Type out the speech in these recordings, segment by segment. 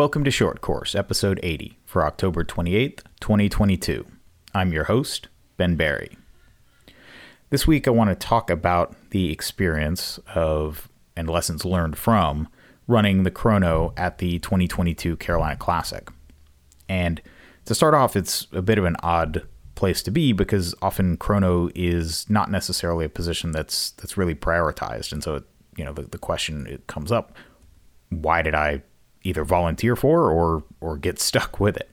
Welcome to Short Course, episode 80 for October 28th, 2022. I'm your host, Ben Barry. This week, I want to talk about the experience of and lessons learned from running the chrono at the 2022 Carolina Classic. And to start off, it's a bit of an odd place to be because often chrono is not necessarily a position that's that's really prioritized, and so it, you know the, the question it comes up: Why did I either volunteer for or or get stuck with it?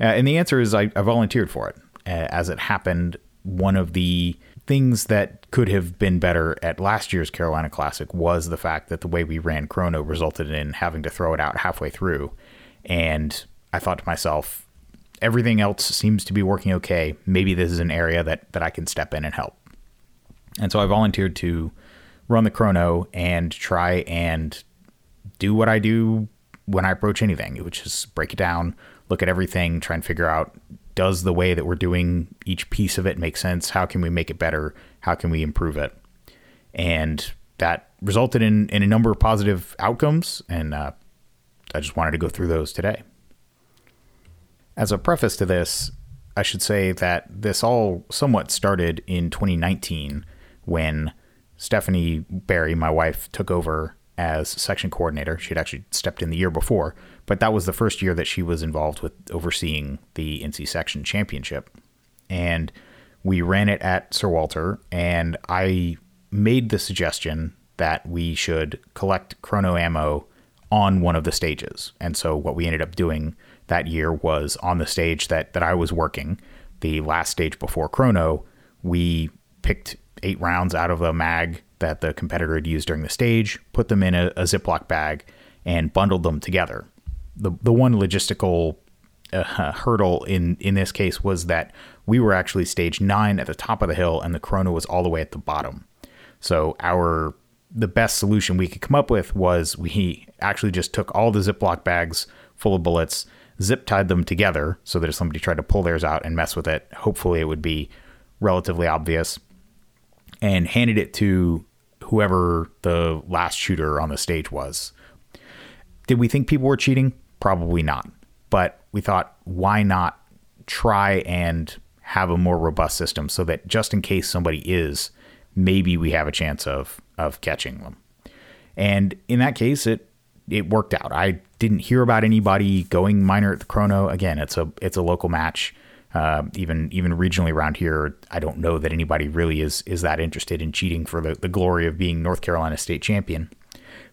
Uh, and the answer is I, I volunteered for it. Uh, as it happened, one of the things that could have been better at last year's Carolina Classic was the fact that the way we ran Chrono resulted in having to throw it out halfway through. And I thought to myself, everything else seems to be working okay. Maybe this is an area that, that I can step in and help. And so I volunteered to run the chrono and try and do what I do when I approach anything, which is break it down, look at everything, try and figure out does the way that we're doing each piece of it make sense? How can we make it better? How can we improve it? And that resulted in, in a number of positive outcomes. And uh, I just wanted to go through those today. As a preface to this, I should say that this all somewhat started in 2019 when Stephanie Barry, my wife, took over as section coordinator. She'd actually stepped in the year before, but that was the first year that she was involved with overseeing the NC section championship. And we ran it at Sir Walter, and I made the suggestion that we should collect chrono ammo on one of the stages. And so what we ended up doing that year was on the stage that, that I was working, the last stage before chrono, we picked eight rounds out of a mag that the competitor had used during the stage, put them in a, a Ziploc bag, and bundled them together. The, the one logistical uh, hurdle in, in this case was that we were actually stage nine at the top of the hill and the chrono was all the way at the bottom. So our the best solution we could come up with was we actually just took all the Ziploc bags full of bullets, zip tied them together so that if somebody tried to pull theirs out and mess with it, hopefully it would be relatively obvious, and handed it to whoever the last shooter on the stage was. Did we think people were cheating? Probably not. But we thought, why not try and have a more robust system so that just in case somebody is, maybe we have a chance of of catching them. And in that case, it it worked out. I didn't hear about anybody going minor at the chrono. Again, it's a it's a local match. Uh, even even regionally around here, I don't know that anybody really is is that interested in cheating for the, the glory of being North Carolina state champion.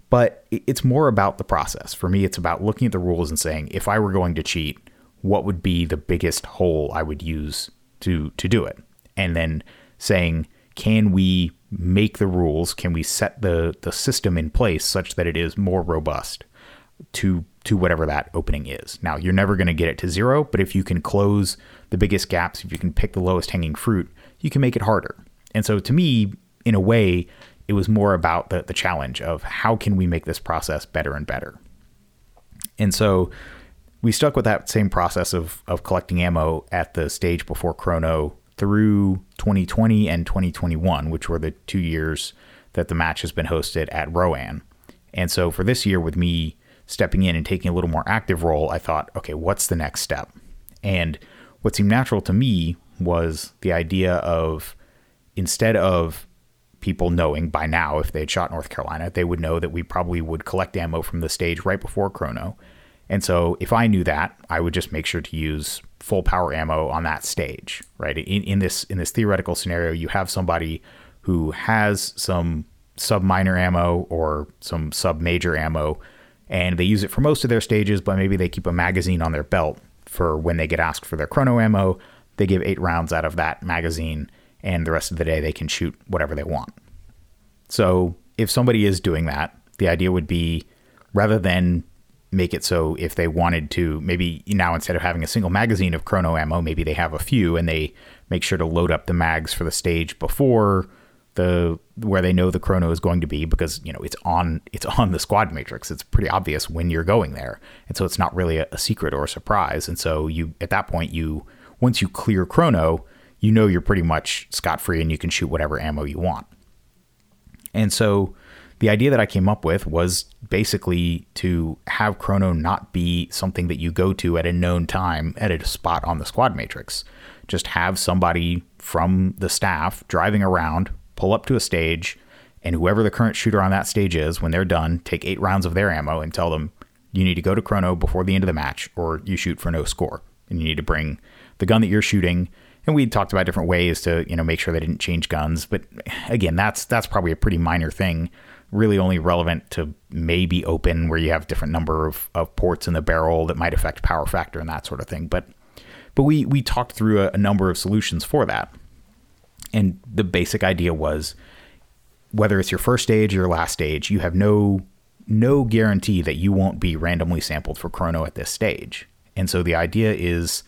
But it's more about the process. For me, it's about looking at the rules and saying, if I were going to cheat, what would be the biggest hole I would use to to do it? And then saying, can we make the rules? Can we set the the system in place such that it is more robust to to whatever that opening is? Now, you're never going to get it to zero, but if you can close the biggest gaps, if you can pick the lowest hanging fruit, you can make it harder. And so to me, in a way, it was more about the, the challenge of how can we make this process better and better. And so we stuck with that same process of, of collecting ammo at the stage before Chrono through 2020 and 2021, which were the two years that the match has been hosted at Roan. And so for this year, with me stepping in and taking a little more active role, I thought, okay, what's the next step? And what seemed natural to me was the idea of instead of people knowing by now if they had shot North Carolina, they would know that we probably would collect ammo from the stage right before Chrono. And so if I knew that, I would just make sure to use full power ammo on that stage, right? In, in this in this theoretical scenario, you have somebody who has some sub minor ammo or some sub major ammo, and they use it for most of their stages, but maybe they keep a magazine on their belt for when they get asked for their chrono ammo. They give eight rounds out of that magazine, and the rest of the day they can shoot whatever they want. So if somebody is doing that, the idea would be rather than make it so if they wanted to, maybe now instead of having a single magazine of chrono ammo, maybe they have a few and they make sure to load up the mags for the stage before the where they know the chrono is going to be because you know it's on it's on the squad matrix. It's pretty obvious when you're going there. And so it's not really a, a secret or a surprise. And so you at that point you once you clear chrono you know you're pretty much scot free and you can shoot whatever ammo you want. And so the idea that I came up with was basically to have Chrono not be something that you go to at a known time at a spot on the squad matrix. Just have somebody from the staff driving around, pull up to a stage, and whoever the current shooter on that stage is, when they're done, take eight rounds of their ammo and tell them you need to go to Chrono before the end of the match or you shoot for no score. And you need to bring the gun that you're shooting. And we talked about different ways to you know make sure they didn't change guns. But again that's that's probably a pretty minor thing really only relevant to maybe open where you have different number of, of ports in the barrel that might affect power factor and that sort of thing. But but we we talked through a, a number of solutions for that and the basic idea was whether it's your first stage or your last stage you have no no guarantee that you won't be randomly sampled for chrono at this stage and so the idea is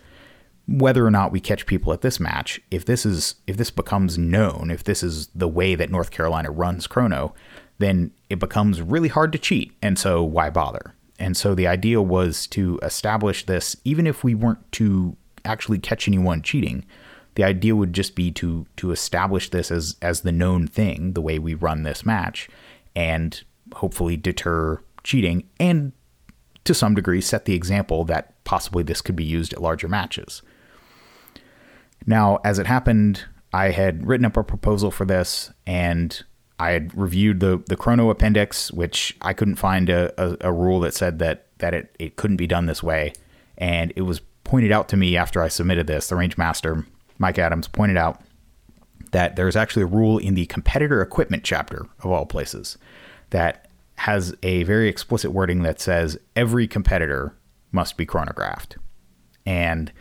whether or not we catch people at this match, if this is if this becomes known, if this is the way that North Carolina runs Chrono, then it becomes really hard to cheat. And so why bother? And so the idea was to establish this, even if we weren't to actually catch anyone cheating, the idea would just be to to establish this as as the known thing, the way we run this match, and hopefully deter cheating and to some degree set the example that possibly this could be used at larger matches. Now, as it happened, I had written up a proposal for this and I had reviewed the, the chrono appendix, which I couldn't find a, a, a rule that said that, that it, it couldn't be done this way. And it was pointed out to me after I submitted this. The range master, Mike Adams, pointed out that there's actually a rule in the competitor equipment chapter of all places that has a very explicit wording that says every competitor must be chronographed. And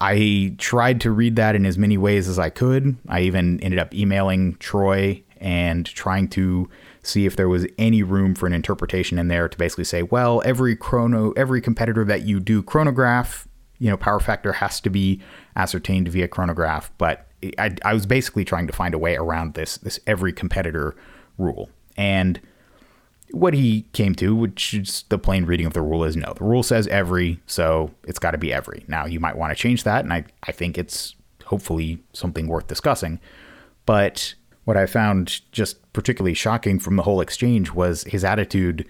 I tried to read that in as many ways as I could. I even ended up emailing Troy and trying to see if there was any room for an interpretation in there to basically say, well, every chrono, every competitor that you do chronograph, you know, power factor has to be ascertained via chronograph. But I, I was basically trying to find a way around this this every competitor rule. And what he came to, which is the plain reading of the rule, is no. The rule says every, so it's got to be every. Now, you might want to change that, and I, I think it's hopefully something worth discussing. But what I found just particularly shocking from the whole exchange was his attitude,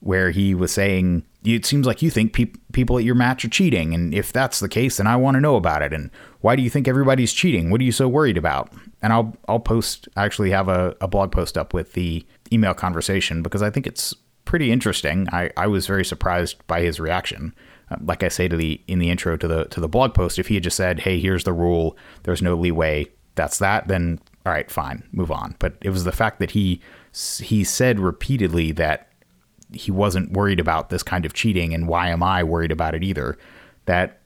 where he was saying, It seems like you think pe- people at your match are cheating, and if that's the case, then I want to know about it. And why do you think everybody's cheating? What are you so worried about? And I'll I'll post I actually have a, a blog post up with the email conversation because I think it's pretty interesting. I, I was very surprised by his reaction. Uh, like I say to the in the intro to the to the blog post, if he had just said, "Hey, here's the rule. There's no leeway. That's that," then all right, fine, move on. But it was the fact that he he said repeatedly that he wasn't worried about this kind of cheating, and why am I worried about it either? That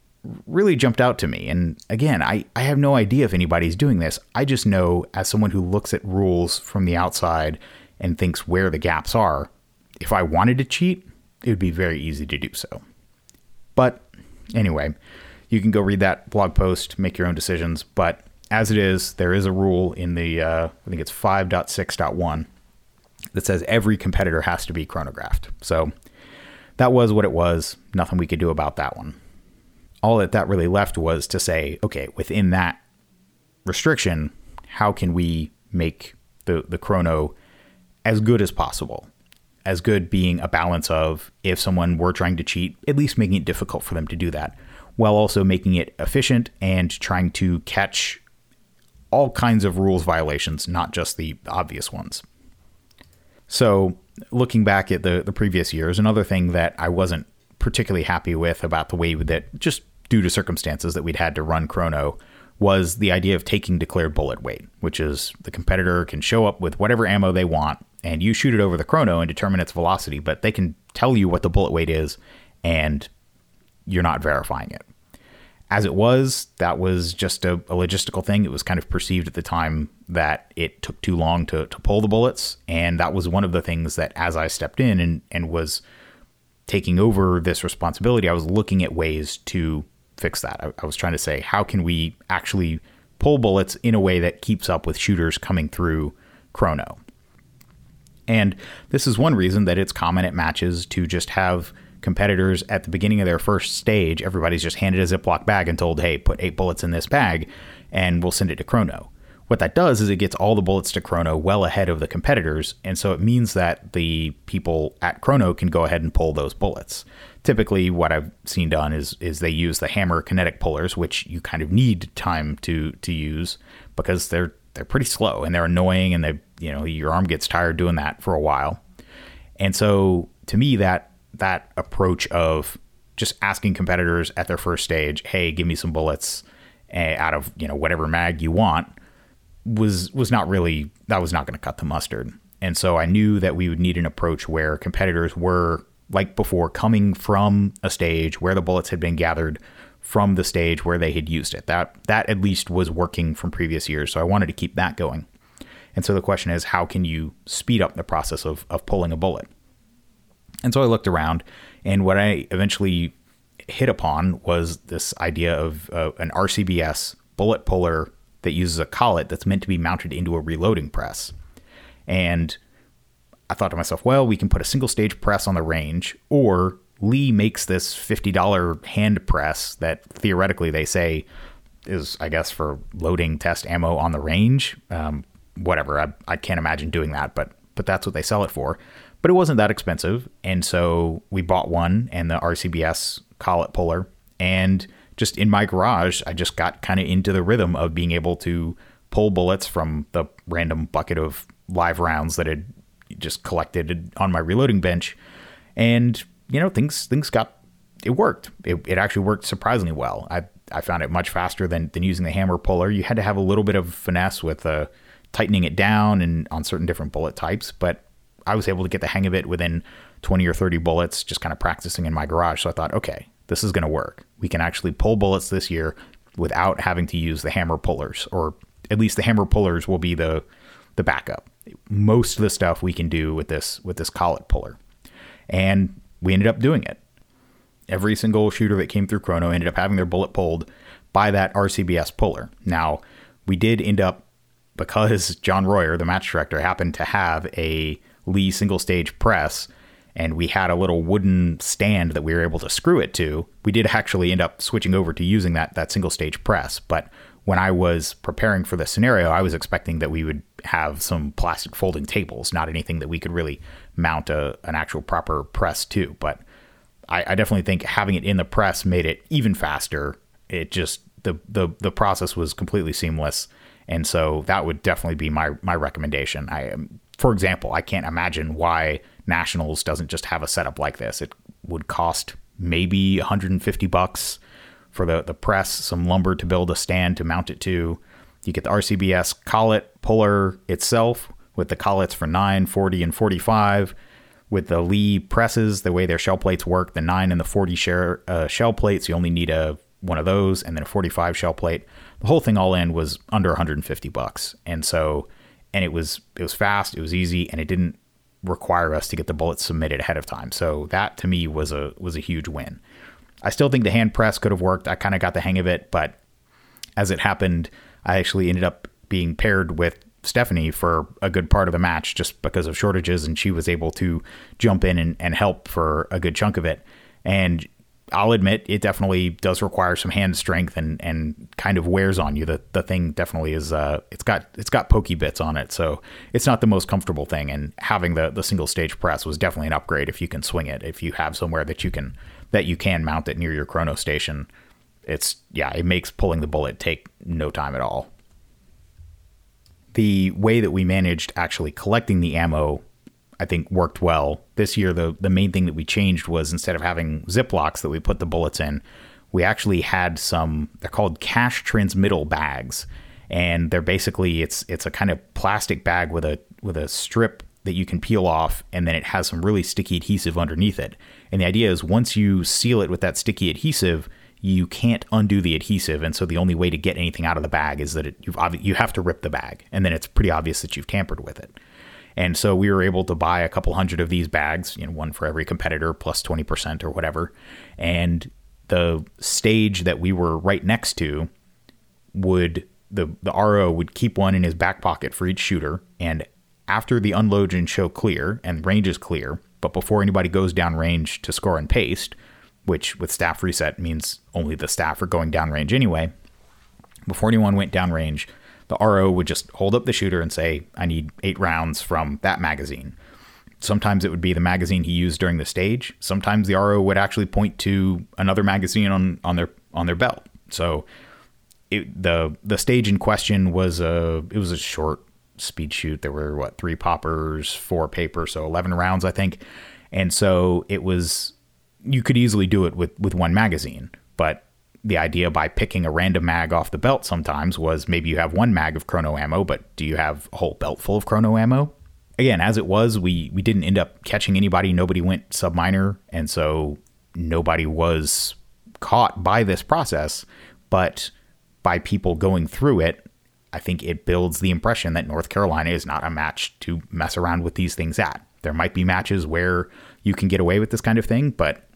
really jumped out to me. And again, I, I have no idea if anybody's doing this. I just know, as someone who looks at rules from the outside and thinks where the gaps are, if I wanted to cheat, it would be very easy to do so. But anyway, you can go read that blog post, make your own decisions. But as it is, there is a rule in the, uh, I think it's 5.6.1 that says every competitor has to be chronographed. So that was what it was. Nothing we could do about that one. All that that really left was to say, okay, within that restriction, how can we make the, the chrono as good as possible. As good being a balance of if someone were trying to cheat, at least making it difficult for them to do that, while also making it efficient and trying to catch all kinds of rules violations, not just the obvious ones. So, looking back at the, the previous years, another thing that I wasn't particularly happy with about the way that, just due to circumstances that we'd had to run Chrono, was the idea of taking declared bullet weight, which is the competitor can show up with whatever ammo they want and you shoot it over the chrono and determine its velocity, but they can tell you what the bullet weight is and you're not verifying it. As it was, that was just a, a, logistical thing. It was kind of perceived at the time that it took too long to, to pull the bullets. And that was one of the things that, as I stepped in and, and was taking over this responsibility, I was looking at ways to fix that. I, I was trying to say, how can we actually pull bullets in a way that keeps up with shooters coming through chrono? And this is one reason that it's common at matches to just have competitors at the beginning of their first stage, everybody's just handed a Ziploc bag and told, hey, put eight bullets in this bag and we'll send it to Chrono. What that does is it gets all the bullets to Chrono well ahead of the competitors, and so it means that the people at Chrono can go ahead and pull those bullets. Typically, what I've seen done is is they use the hammer kinetic pullers, which you kind of need time to to use because they're they're pretty slow and they're annoying, and they you know your arm gets tired doing that for a while. And so, to me, that that approach of just asking competitors at their first stage, "Hey, give me some bullets." Eh, out of you know whatever mag you want was was not really that was not going to cut the mustard. And so I knew that we would need an approach where competitors were like before coming from a stage where the bullets had been gathered from the stage where they had used it. That that at least was working from previous years. So I wanted to keep that going. And so the question is how can you speed up the process of of pulling a bullet? And so I looked around and what I eventually hit upon was this idea of uh, an RCBS bullet puller that uses a collet that's meant to be mounted into a reloading press. And I thought to myself, well, we can put a single stage press on the range, or Lee makes this $50 hand press that theoretically they say is, I guess, for loading test ammo on the range. Um, whatever. I, I can't imagine doing that, but but that's what they sell it for. But it wasn't that expensive, and so we bought one and the RCBS collet puller, and just in my garage, I just got kind of into the rhythm of being able to pull bullets from the random bucket of live rounds that had just collected on my reloading bench. And, you know, things things got it worked. It, it actually worked surprisingly well. I I found it much faster than than using the hammer puller. You had to have a little bit of finesse with uh, tightening it down and on certain different bullet types, but I was able to get the hang of it within 20 or 30 bullets, just kind of practicing in my garage. So I thought, okay, this is going to work. We can actually pull bullets this year without having to use the hammer pullers, or at least the hammer pullers will be the the backup. Most of the stuff we can do with this with this collet puller, and we ended up doing it. Every single shooter that came through Chrono ended up having their bullet pulled by that RCBS puller. Now, we did end up because John Royer, the match director, happened to have a Lee single stage press and we had a little wooden stand that we were able to screw it to. We did actually end up switching over to using that that single stage press, but when I was preparing for this scenario, I was expecting that we would have some plastic folding tables, not anything that we could really mount a, an actual proper press to. But I, I definitely think having it in the press made it even faster. It just the the the process was completely seamless, and so that would definitely be my my recommendation. I, for example, I can't imagine why Nationals doesn't just have a setup like this. It would cost maybe 150 bucks for the, the press, some lumber to build a stand to mount it to. You get the RCBS collet puller itself with the collets for 9, 40, and 45. With the Lee presses, the way their shell plates work, the 9 and the 40 share, uh, shell plates, you only need a one of those and then a 45 shell plate. The whole thing all in was under 150 bucks. And so and it was it was fast, it was easy and it didn't require us to get the bullets submitted ahead of time. So that to me was a was a huge win. I still think the hand press could have worked. I kind of got the hang of it, but as it happened, I actually ended up being paired with Stephanie for a good part of the match just because of shortages, and she was able to jump in and, and help for a good chunk of it. And I'll admit it definitely does require some hand strength and and kind of wears on you. The the thing definitely is uh it's got it's got pokey bits on it, so it's not the most comfortable thing. And having the the single stage press was definitely an upgrade if you can swing it. If you have somewhere that you can that you can mount it near your chrono station, it's yeah, it makes pulling the bullet take no time at all. The way that we managed actually collecting the ammo I think worked well. This year, the the main thing that we changed was instead of having Ziplocs that we put the bullets in, we actually had some. They're called cash transmittal bags, and they're basically it's it's a kind of plastic bag with a with a strip that you can peel off, and then it has some really sticky adhesive underneath it. And the idea is once you seal it with that sticky adhesive, you can't undo the adhesive, and so the only way to get anything out of the bag is that it, you've you have to rip the bag, and then it's pretty obvious that you've tampered with it. And so we were able to buy a couple hundred of these bags, you know, one for every competitor plus 20% or whatever. And the stage that we were right next to would the the RO would keep one in his back pocket for each shooter and after the unload and show clear and range is clear, but before anybody goes down range to score and paste, which with staff reset means only the staff are going down range anyway, before anyone went down range, the RO would just hold up the shooter and say, I need eight rounds from that magazine. Sometimes it would be the magazine he used during the stage. Sometimes the RO would actually point to another magazine on, on their on their belt. So it, the the stage in question was a it was a short speed shoot. There were what three poppers, four paper, so eleven rounds, I think. And so it was you could easily do it with with one magazine, but the idea by picking a random mag off the belt sometimes was maybe you have one mag of chrono ammo, but do you have a whole belt full of chrono ammo? Again, as it was, we we didn't end up catching anybody. Nobody went subminor, and so nobody was caught by this process. But by people going through it, I think it builds the impression that North Carolina is not a match to mess around with these things at. There might be matches where you can get away with this kind of thing, but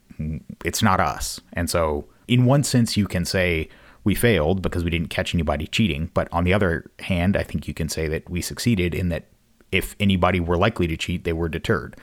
it's not us. And so, in one sense, you can say we failed because we didn't catch anybody cheating. But on the other hand, I think you can say that we succeeded in that if anybody were likely to cheat, they were deterred.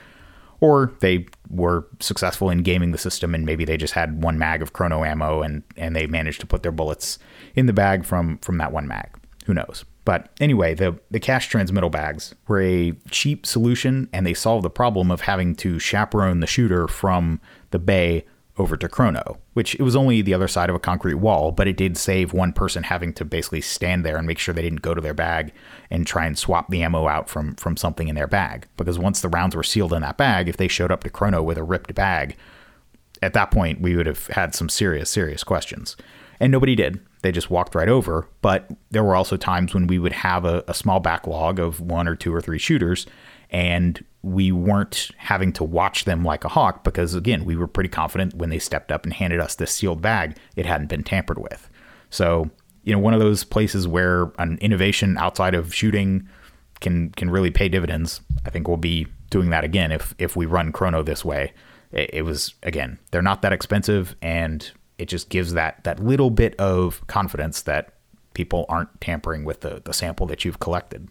Or they were successful in gaming the system and maybe they just had one mag of chrono ammo and, and they managed to put their bullets in the bag from, from that one mag. Who knows? But anyway, the, the cash transmittal bags were a cheap solution and they solved the problem of having to chaperone the shooter from the bay over to Chrono, which it was only the other side of a concrete wall, but it did save one person having to basically stand there and make sure they didn't go to their bag and try and swap the ammo out from from something in their bag. Because once the rounds were sealed in that bag, if they showed up to Chrono with a ripped bag, at that point we would have had some serious, serious questions. And nobody did. They just walked right over. But there were also times when we would have a, a small backlog of one or two or three shooters, and we weren't having to watch them like a hawk because, again, we were pretty confident when they stepped up and handed us this sealed bag, it hadn't been tampered with. So, you know, one of those places where an innovation outside of shooting can can really pay dividends. I think we'll be doing that again if if we run Chrono this way. It, it was again, they're not that expensive, and it just gives that that little bit of confidence that people aren't tampering with the, the sample that you've collected.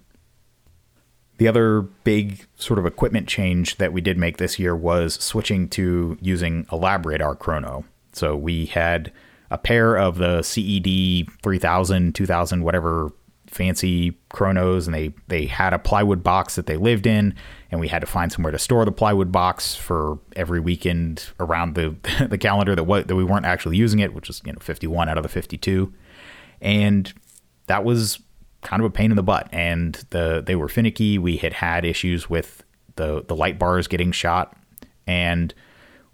The other big sort of equipment change that we did make this year was switching to using a LabRadar chrono. So we had a pair of the CED 3000, 2000, whatever fancy chronos, and they, they had a plywood box that they lived in, and we had to find somewhere to store the plywood box for every weekend around the, the calendar that, that we weren't actually using it, which was you know 51 out of the 52. And that was kind of a pain in the butt, and the they were finicky. We had had issues with the the light bars getting shot, and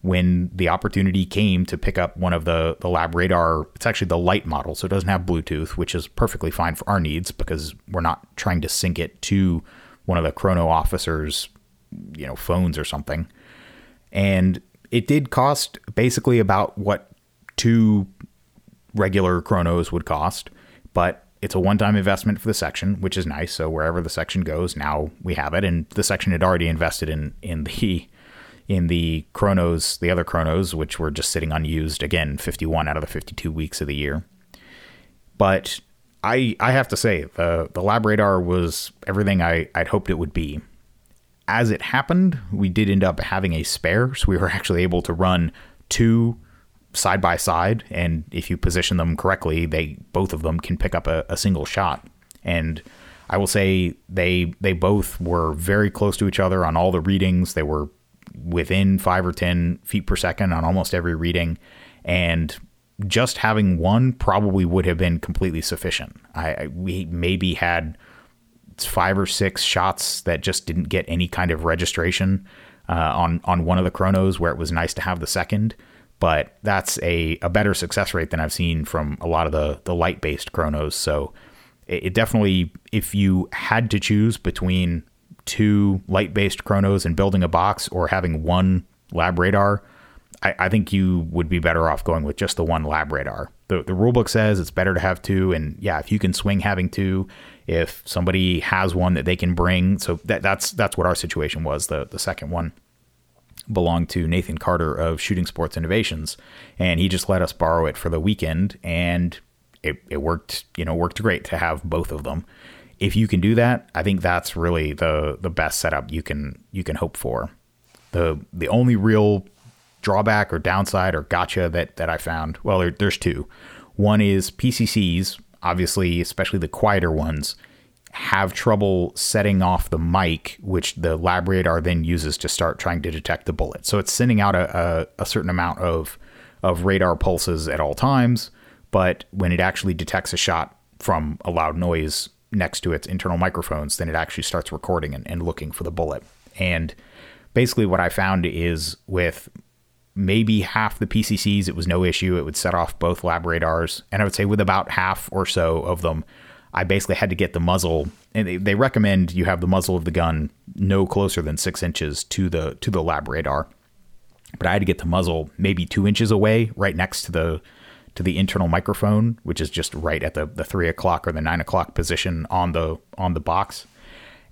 when the opportunity came to pick up one of the the LabRadar, it's actually the light model, so it doesn't have Bluetooth, which is perfectly fine for our needs because we're not trying to sync it to one of the chrono officers, you know, phones or something. And it did cost basically about what two regular chronos would cost, but it's a one-time investment for the section, which is nice. So wherever the section goes, now we have it, and the section had already invested in in the in the chronos, the other chronos, which were just sitting unused. Again, 51 out of the 52 weeks of the year. But I I have to say the the LabRadar was everything I I'd hoped it would be. As it happened, we did end up having a spare, so we were actually able to run two side by side, and if you position them correctly, they both of them can pick up a, a single shot. And I will say they they both were very close to each other on all the readings. They were within five or ten feet per second on almost every reading, and just having one probably would have been completely sufficient. I, I we maybe had five or six shots that just didn't get any kind of registration uh, on on one of the chronos where it was nice to have the second but that's a, a better success rate than I've seen from a lot of the, the light based chronos. So it, it, definitely, if you had to choose between two light based chronos and building a box or having one LabRadar, I, I, think you would be better off going with just the one LabRadar. The, the rulebook says it's better to have two. And yeah, if you can swing having two, if somebody has one that they can bring, so that, that's that's what our situation was, the, the second one belonged to Nathan Carter of Shooting Sports Innovations, and he just let us borrow it for the weekend, and it, it worked. You know, worked great to have both of them. If you can do that, I think that's really the the best setup you can you can hope for. the The only real drawback or downside or gotcha that that I found, well, there, there's two. One is PCCs. obviously, especially the quieter ones, have trouble setting off the mic, which the LabRadar then uses to start trying to detect the bullet. So it's sending out a, a, a certain amount of of radar pulses at all times, but when it actually detects a shot from a loud noise next to its internal microphones, then it actually starts recording and, and looking for the bullet. And basically, what I found is with maybe half the PCCs, it was no issue. It would set off both LabRadars. And I would say with about half or so of them, I basically had to get the muzzle, and they, they recommend you have the muzzle of the gun no closer than six inches to the to the LabRadar. But I had to get the muzzle maybe two inches away, right next to the to the internal microphone, which is just right at the, the three o'clock or the nine o'clock position on the on the box.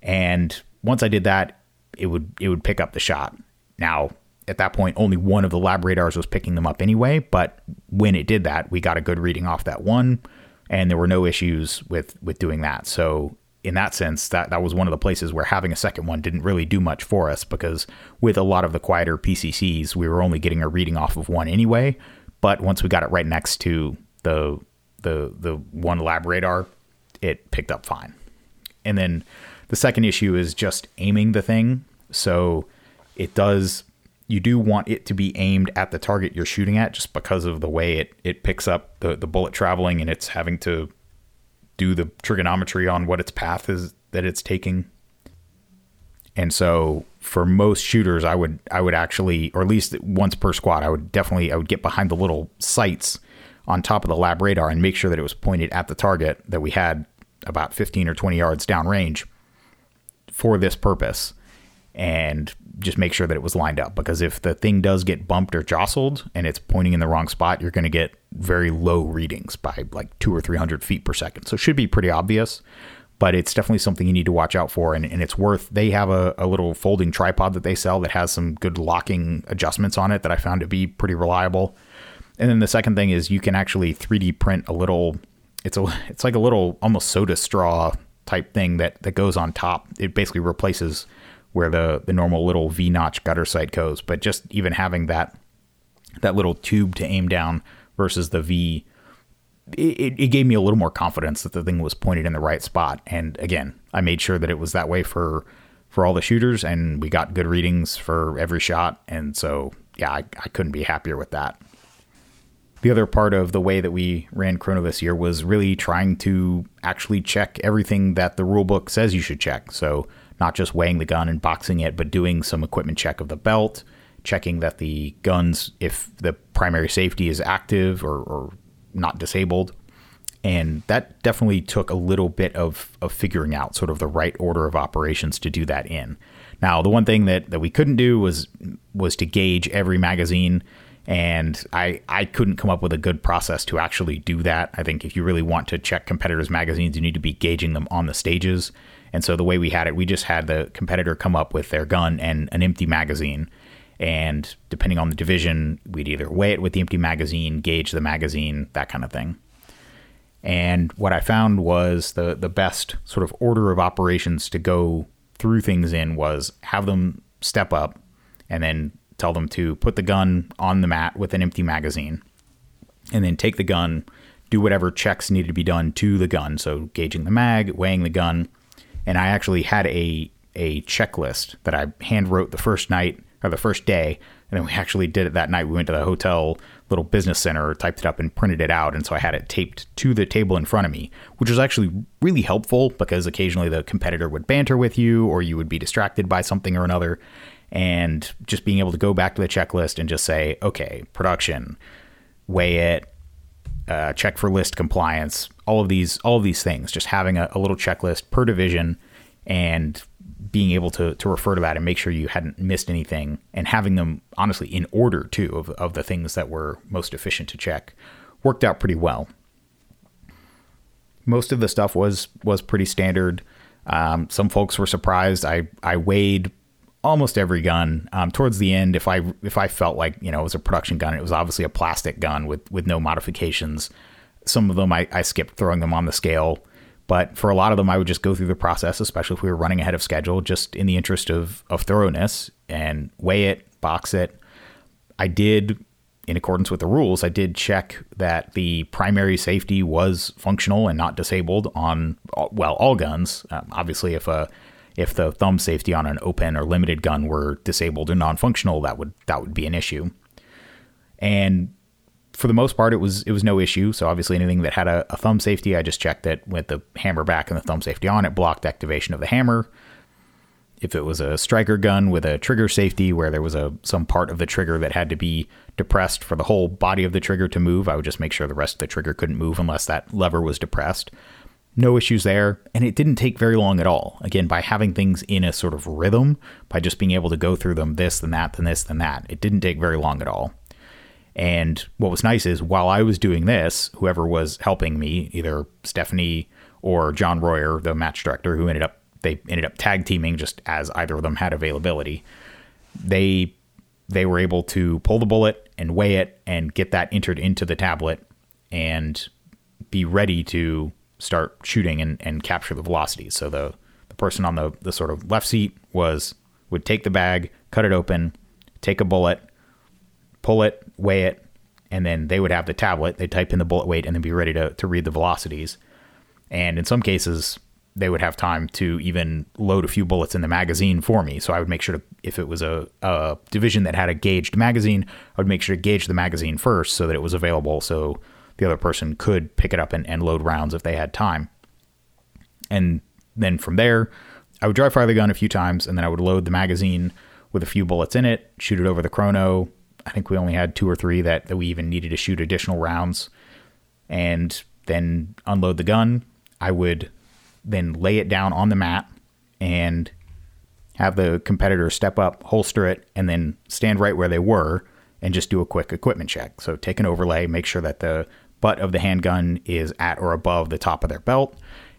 And once I did that, it would it would pick up the shot. Now, at that point, only one of the LabRadars was picking them up anyway. But when it did that, we got a good reading off that one and there were no issues with with doing that. So in that sense, that that was one of the places where having a second one didn't really do much for us because with a lot of the quieter PCCs, we were only getting a reading off of one anyway. But once we got it right next to the the the one LabRadar, it picked up fine. And then the second issue is just aiming the thing. So it does you do want it to be aimed at the target you're shooting at just because of the way it, it picks up the, the bullet traveling and it's having to do the trigonometry on what its path is that it's taking. And so for most shooters, I would I would actually, or at least once per squad, I would definitely I would get behind the little sights on top of the LabRadar and make sure that it was pointed at the target that we had about 15 or 20 yards downrange for this purpose and just make sure that it was lined up because if the thing does get bumped or jostled and it's pointing in the wrong spot, you're going to get very low readings by like two or 300 feet per second. So it should be pretty obvious, but it's definitely something you need to watch out for. And, and it's worth, they have a, a little folding tripod that they sell that has some good locking adjustments on it that I found to be pretty reliable. And then the second thing is you can actually 3D print a little, it's a, it's like a little almost soda straw type thing that, that goes on top. It basically replaces where the the normal little V notch gutter sight goes. But just even having that that little tube to aim down versus the V, it, it gave me a little more confidence that the thing was pointed in the right spot. And again, I made sure that it was that way for for all the shooters, and we got good readings for every shot. And so, yeah, I, I couldn't be happier with that. The other part of the way that we ran Chrono this year was really trying to actually check everything that the rulebook says you should check. So not just weighing the gun and boxing it, but doing some equipment check of the belt, checking that the guns, if the primary safety is active or, or not disabled. And that definitely took a little bit of, of figuring out sort of the right order of operations to do that in. Now, the one thing that, that we couldn't do was was to gauge every magazine and I, I couldn't come up with a good process to actually do that. I think if you really want to check competitors' magazines, you need to be gauging them on the stages. And so the way we had it, we just had the competitor come up with their gun and an empty magazine. And depending on the division, we'd either weigh it with the empty magazine, gauge the magazine, that kind of thing. And what I found was the the best sort of order of operations to go through things in was have them step up and then tell them to put the gun on the mat with an empty magazine and then take the gun, do whatever checks needed to be done to the gun. So gauging the mag, weighing the gun, and I actually had a a checklist that I hand wrote the first night or the first day, and then we actually did it that night. We went to the hotel little business center, typed it up, and printed it out, and so I had it taped to the table in front of me, which was actually really helpful because occasionally the competitor would banter with you, or you would be distracted by something or another, and just being able to go back to the checklist and just say, okay, production, weigh it, uh, check for list compliance, all of these, all of these things. Just having a, a, little checklist per division and being able to to refer to that and make sure you hadn't missed anything, and having them honestly in order too of of the things that were most efficient to check, worked out pretty well. Most of the stuff was was pretty standard. Um, some folks were surprised. I I weighed almost every gun. Um, towards the end, if I if I felt like you know it was a production gun, it was obviously a plastic gun with with no modifications. Some of them I, I skipped throwing them on the scale, but for a lot of them, I would just go through the process, especially if we were running ahead of schedule, just in the interest of of thoroughness and weigh it, box it. I did in accordance with the rules, I did check that the primary safety was functional and not disabled on well all guns. Um, obviously, if a if the thumb safety on an open or limited gun were disabled or non-functional, that would that would be an issue. And for the most part, it was it was no issue. So obviously, anything that had a, a thumb safety, I just checked that with the hammer back and the thumb safety on, it blocked activation of the hammer if it was a striker gun with a trigger safety where there was a some part of the trigger that had to be depressed for the whole body of the trigger to move, I would just make sure the rest of the trigger couldn't move unless that lever was depressed. No issues there, and it didn't take very long at all. Again, by having things in a sort of rhythm, by just being able to go through them this, then that, then this, then that, it didn't take very long at all. And what was nice is while I was doing this, whoever was helping me, either Stephanie or John Royer, the match director, who ended up they ended up tag teaming just as either of them had availability. They they were able to pull the bullet and weigh it and get that entered into the tablet and be ready to start shooting and, and capture the velocities. So the, the person on the, the sort of left seat was would take the bag, cut it open, take a bullet, pull it, weigh it, and then they would have the tablet. They type in the bullet weight and then be ready to, to read the velocities. And in some cases, they would have time to even load a few bullets in the magazine for me. So I would make sure to, if it was a, a division that had a gauged magazine, I would make sure to gauge the magazine first so that it was available so the other person could pick it up and, and load rounds if they had time. And then from there, I would dry fire the gun a few times and then I would load the magazine with a few bullets in it, shoot it over the chrono. I think we only had two or three that, that we even needed to shoot additional rounds and then unload the gun. I would then lay it down on the mat and have the competitor step up, holster it, and then stand right where they were and just do a quick equipment check. So take an overlay, make sure that the butt of the handgun is at or above the top of their belt,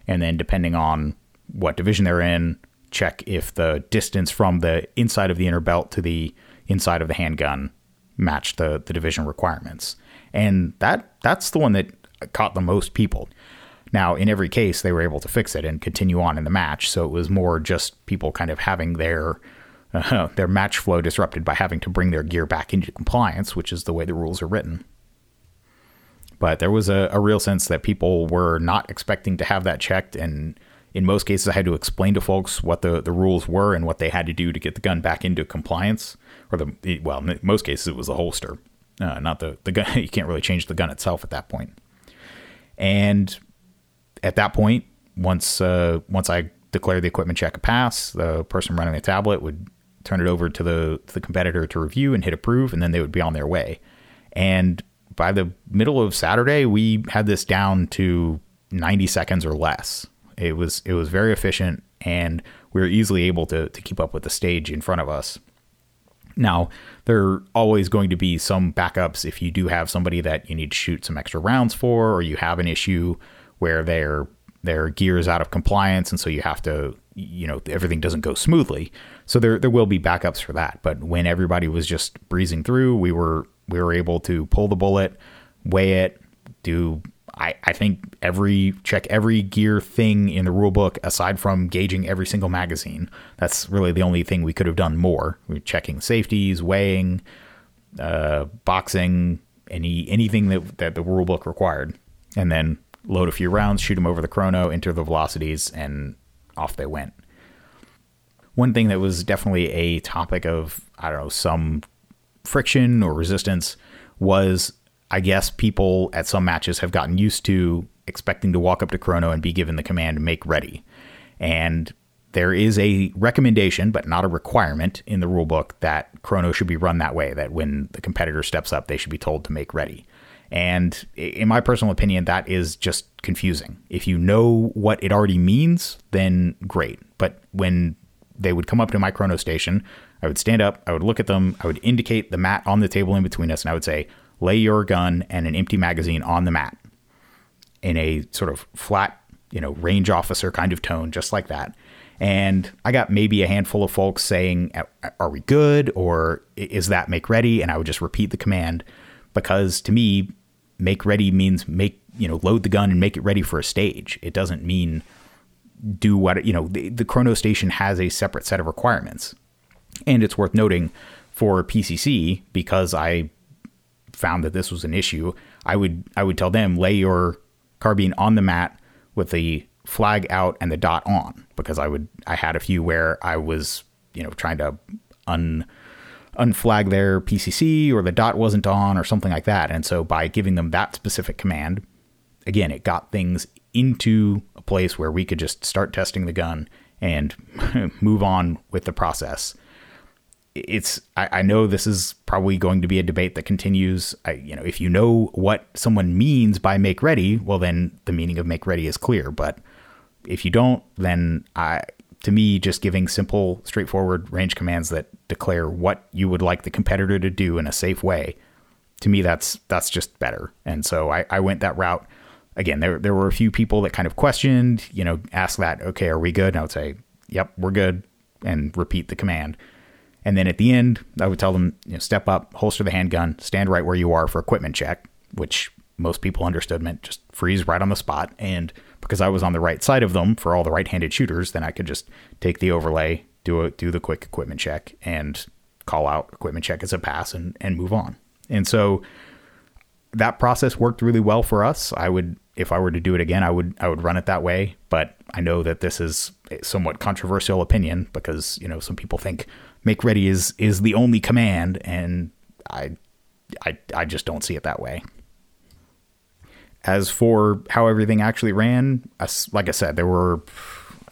and then depending on what division they're in, check if the distance from the inside of the inner belt to the inside of the handgun matched the, the division requirements. And that that's the one that caught the most people. Now, in every case, they were able to fix it and continue on in the match. So it was more just people kind of having their uh, their match flow disrupted by having to bring their gear back into compliance, which is the way the rules are written. But there was a, a real sense that people were not expecting to have that checked, and in most cases, I had to explain to folks what the, the rules were and what they had to do to get the gun back into compliance. Or the well, in most cases, it was the holster, uh, not the the gun. You can't really change the gun itself at that point. And at that point, once uh, once I declared the equipment check a pass, the person running the tablet would turn it over to the the competitor to review and hit approve, and then they would be on their way. And by the middle of Saturday, we had this down to 90 seconds or less. It was it was very efficient, and we were easily able to to keep up with the stage in front of us. Now, there are always going to be some backups if you do have somebody that you need to shoot some extra rounds for, or you have an issue where their their gear is out of compliance, and so you have to, you know, everything doesn't go smoothly. So there there will be backups for that. But when everybody was just breezing through, we were we were able to pull the bullet, weigh it, do I, I think every check every gear thing in the rule book aside from gauging every single magazine. That's really the only thing we could have done more. We are checking safeties, weighing, uh, boxing, any anything that that the rule book required, and then load a few rounds, shoot them over the chrono, enter the velocities, and off they went. One thing that was definitely a topic of, I don't know, some friction or resistance was I guess people at some matches have gotten used to expecting to walk up to chrono and be given the command make ready. And there is a recommendation, but not a requirement in the rulebook that chrono should be run that way, that when the competitor steps up, they should be told to make ready. And in my personal opinion, that is just confusing. If you know what it already means, then great. But when they would come up to my chrono station, I would stand up, I would look at them, I would indicate the mat on the table in between us, and I would say, lay your gun and an empty magazine on the mat in a sort of flat, you know, range officer kind of tone, just like that. And I got maybe a handful of folks saying, Are we good? Or is that make ready? And I would just repeat the command because to me, make ready means make you know load the gun and make it ready for a stage. It doesn't mean do what you know. The, the chrono station has a separate set of requirements, and it's worth noting for PCC because I found that this was an issue, I would I would tell them lay your carbine on the mat with the flag out and the dot on because I would I had a few where I was you know trying to un unflag their PCC or the dot wasn't on or something like that. And so by giving them that specific command, again, it got things into a place where we could just start testing the gun and move on with the process. It's I, I, know this is probably going to be a debate that continues. I, you know, if you know what someone means by make ready, well then the meaning of make ready is clear. But if you don't, then I to me, just giving simple, straightforward range commands that declare what you would like the competitor to do in a safe way, to me, that's that's just better. And so I, I went that route. Again, there there were a few people that kind of questioned, you know, asked that, okay, are we good? And I would say, yep, we're good, and repeat the command. And then at the end, I would tell them, you know, step up, holster the handgun, stand right where you are for equipment check, which most people understood meant just freeze right on the spot. And because I was on the right side of them for all the right-handed shooters, then I could just take the overlay, do a, do the quick equipment check, and call out equipment check as a pass and and move on. And so that process worked really well for us. I would if I were to do it again, I would I would run it that way. But I know that this is a somewhat controversial opinion because you know some people think make ready is is the only command, and I I I just don't see it that way. As for how everything actually ran, like I said, there were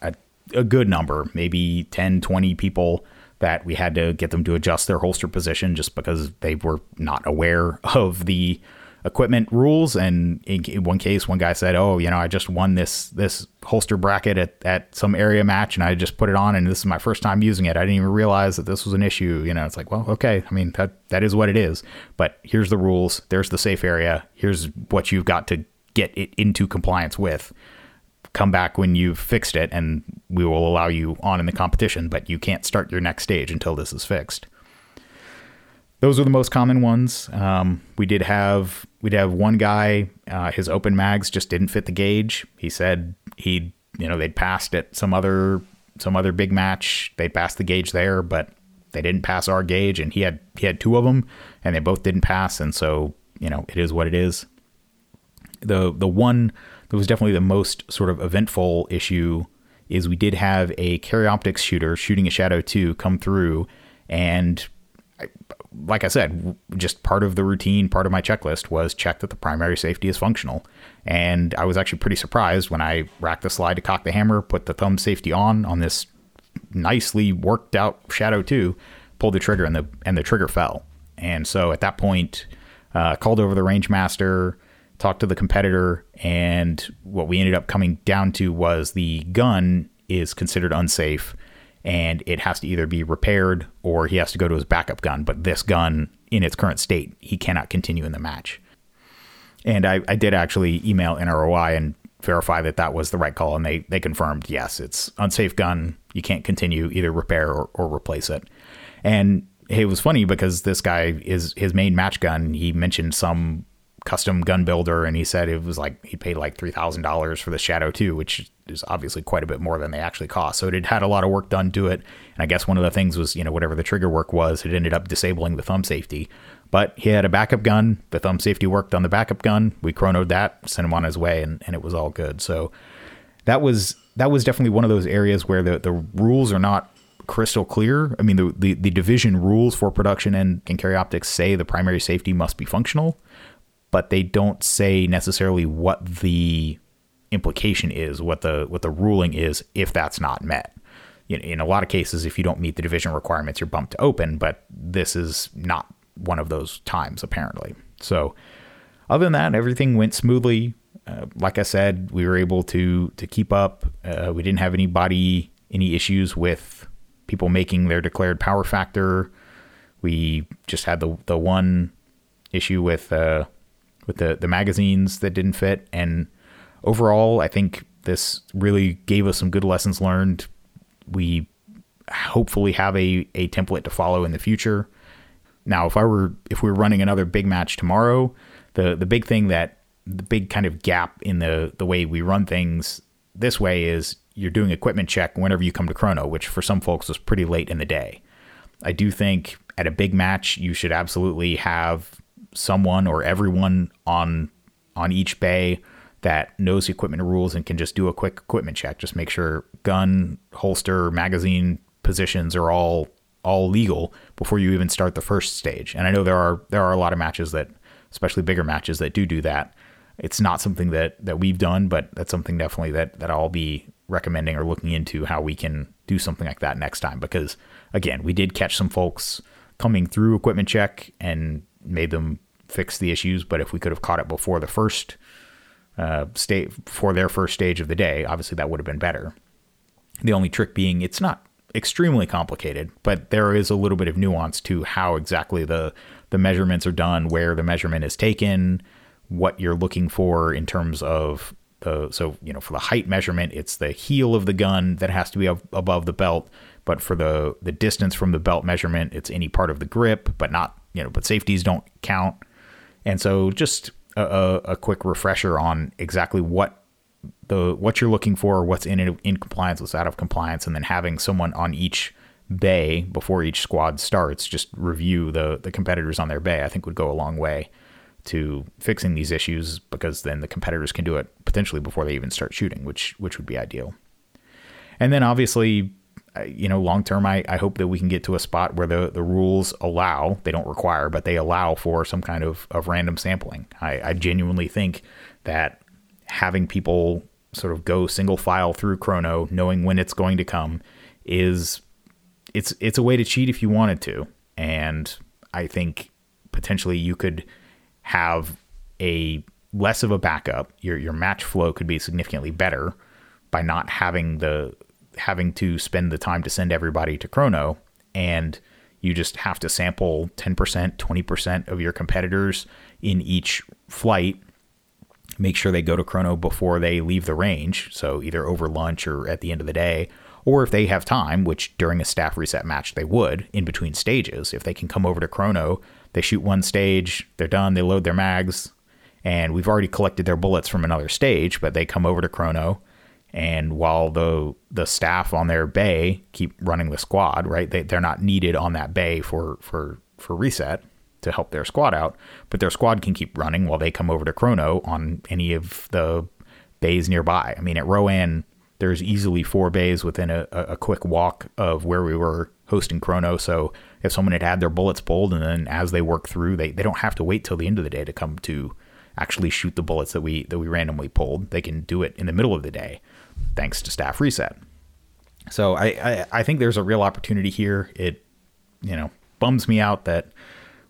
a, a, good number, maybe 10, 20 people that we had to get them to adjust their holster position just because they were not aware of the equipment rules. And in, one case, one guy said, "Oh, you know, I just won this this holster bracket at, at some area match, and I just put it on, and this is my first time using it. I didn't even realize that this was an issue." You know, it's like, well, okay. I mean, that that is what it is. But here's the rules. There's the safe area. Here's what you've got to get it into compliance with. Come back when you've fixed it, and we will allow you on in the competition. But you can't start your next stage until this is fixed those were the most common ones. Um, we did have we'd have one guy, uh, his open mags just didn't fit the gauge. He said he you know they'd passed at some other some other big match. They passed the gauge there, but they didn't pass our gauge, and he had he had two of them, and they both didn't pass, and so you know it is what it is. The the one that was definitely the most sort of eventful issue is we did have a carry optics shooter shooting a Shadow 2 come through and like I said, just part of the routine, part of my checklist was check that the primary safety is functional. And I was actually pretty surprised when I racked the slide to cock the hammer, put the thumb safety on on this nicely worked out Shadow 2, pulled the trigger and the and the trigger fell. And so at that point, uh, called over the range master, talked to the competitor, and what we ended up coming down to was the gun is considered unsafe and it has to either be repaired or he has to go to his backup gun. But this gun, in its current state, he cannot continue in the match. And I, I did actually email NROI and verify that that was the right call, and they they confirmed yes, it's unsafe gun. You can't continue either repair or, or replace it. And it was funny because this guy is his main match gun. He mentioned some custom gun builder, and he said it was like he paid like three thousand dollars for the Shadow 2, which is obviously quite a bit more than they actually cost. So it had had a lot of work done to it, and I guess one of the things was you know whatever the trigger work was, it ended up disabling the thumb safety. But he had a backup gun. The thumb safety worked on the backup gun. We chronoed that, sent him on his way, and, and it was all good. So that was that was definitely one of those areas where the the rules are not crystal clear. I mean, the, the, the division rules for production and, and carry optics say the primary safety must be functional, but they don't say necessarily what the implication is, what the what the ruling is if that's not met. In, a lot of cases, if you don't meet the division requirements, you're bumped to open, but this is not one of those times apparently. So, other than that, everything went smoothly. Uh, like I said, we were able to to keep up. Uh, we didn't have anybody any issues with people making their declared power factor. We just had the the one issue with uh, with the the magazines that didn't fit. And overall, I think this really gave us some good lessons learned. We hopefully have a a template to follow in the future. Now, if I were if we were running another big match tomorrow, the the big thing that the big kind of gap in the the way we run things this way is you're doing equipment check whenever you come to chrono, which for some folks was pretty late in the day. I do think at a big match you should absolutely have someone or everyone on on each bay that knows the equipment rules and can just do a quick equipment check. Just make sure gun, holster, magazine positions are all all legal before you even start the first stage. And I know there are there are a lot of matches that, especially bigger matches, that do do that. It's not something that that we've done, but that's something definitely that that I'll be recommending or looking into how we can do something like that next time. Because again, we did catch some folks coming through equipment check and made them fix the issues. But if we could have caught it before the first uh, state for their first stage of the day, obviously that would have been better. The only trick being it's not extremely complicated, but there is a little bit of nuance to how exactly the the measurements are done, where the measurement is taken, what you're looking for in terms of the so you know for the height measurement, it's the heel of the gun that has to be ab- above the belt, but for the the distance from the belt measurement, it's any part of the grip, but not you know but safeties don't count, and so just a, a quick refresher on exactly what the what you're looking for, what's in in compliance, what's out of compliance, and then having someone on each bay before each squad starts just review the the competitors on their bay. I think would go a long way to fixing these issues because then the competitors can do it potentially before they even start shooting, which which would be ideal. And then obviously, you know, long term, I, I hope that we can get to a spot where the, the rules allow, they don't require, but they allow for some kind of, of random sampling. I, I genuinely think that having people sort of go single file through chrono, knowing when it's going to come, is it's it's a way to cheat if you wanted to. And I think potentially you could have a less of a backup. Your your match flow could be significantly better by not having the having to spend the time to send everybody to chrono and you just have to sample 10%, 20% of your competitors in each flight make sure they go to chrono before they leave the range. So either over lunch or at the end of the day, or if they have time, which during a staff reset match they would in between stages, if they can come over to chrono, they shoot one stage, they're done, they load their mags, and we've already collected their bullets from another stage, but they come over to chrono. And while the the staff on their bay keep running the squad, right? They, they're not needed on that bay for for for reset to help their squad out, but their squad can keep running while they come over to Chrono on any of the bays nearby. I mean, at Rowan, there's easily four bays within a, a quick walk of where we were hosting Chrono. So if someone had had their bullets pulled and then as they work through, they, they don't have to wait till the end of the day to come to actually shoot the bullets that we that we randomly pulled. They can do it in the middle of the day, thanks to staff reset. So I, I, I think there's a real opportunity here. It you know bums me out that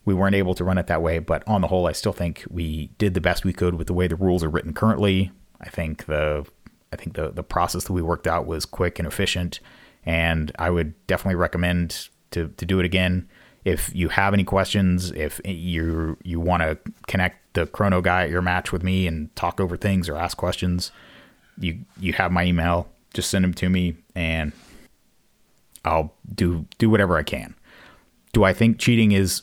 we weren't able to run it that way. But on the whole, I still think we did the best we could with the way the rules are written currently. I think the I think the the process that we worked out was quick and efficient, and I would definitely recommend to to do it again. If you have any questions, if you you want to connect the chrono guy at your match with me and talk over things or ask questions, you you have my email. Just send them to me, and I'll do do whatever I can. Do I think cheating is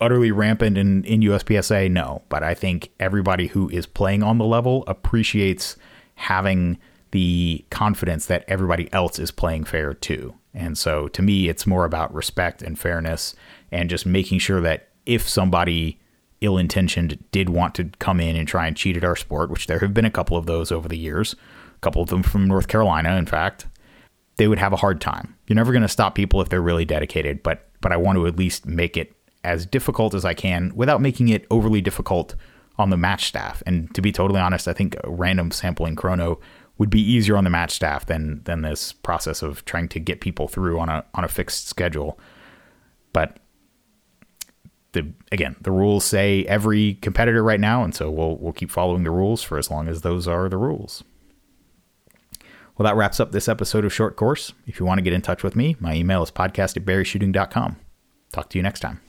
utterly rampant in, in USPSA? No, but I think everybody who is playing on the level appreciates having the confidence that everybody else is playing fair too. And so to me, it's more about respect and fairness and just making sure that if somebody ill intentioned did want to come in and try and cheat at our sport, which there have been a couple of those over the years, a couple of them from North Carolina, in fact, they would have a hard time. You're never going to stop people if they're really dedicated, but but I want to at least make it as difficult as I can without making it overly difficult on the match staff. And to be totally honest, I think random sampling chrono would be easier on the match staff than than this process of trying to get people through on a on a fixed schedule. But the again, the rules say every competitor right now, and so we'll we'll keep following the rules for as long as those are the rules. Well, that wraps up this episode of Short Course. If you want to get in touch with me, my email is podcast at berryshooting.com. Talk to you next time.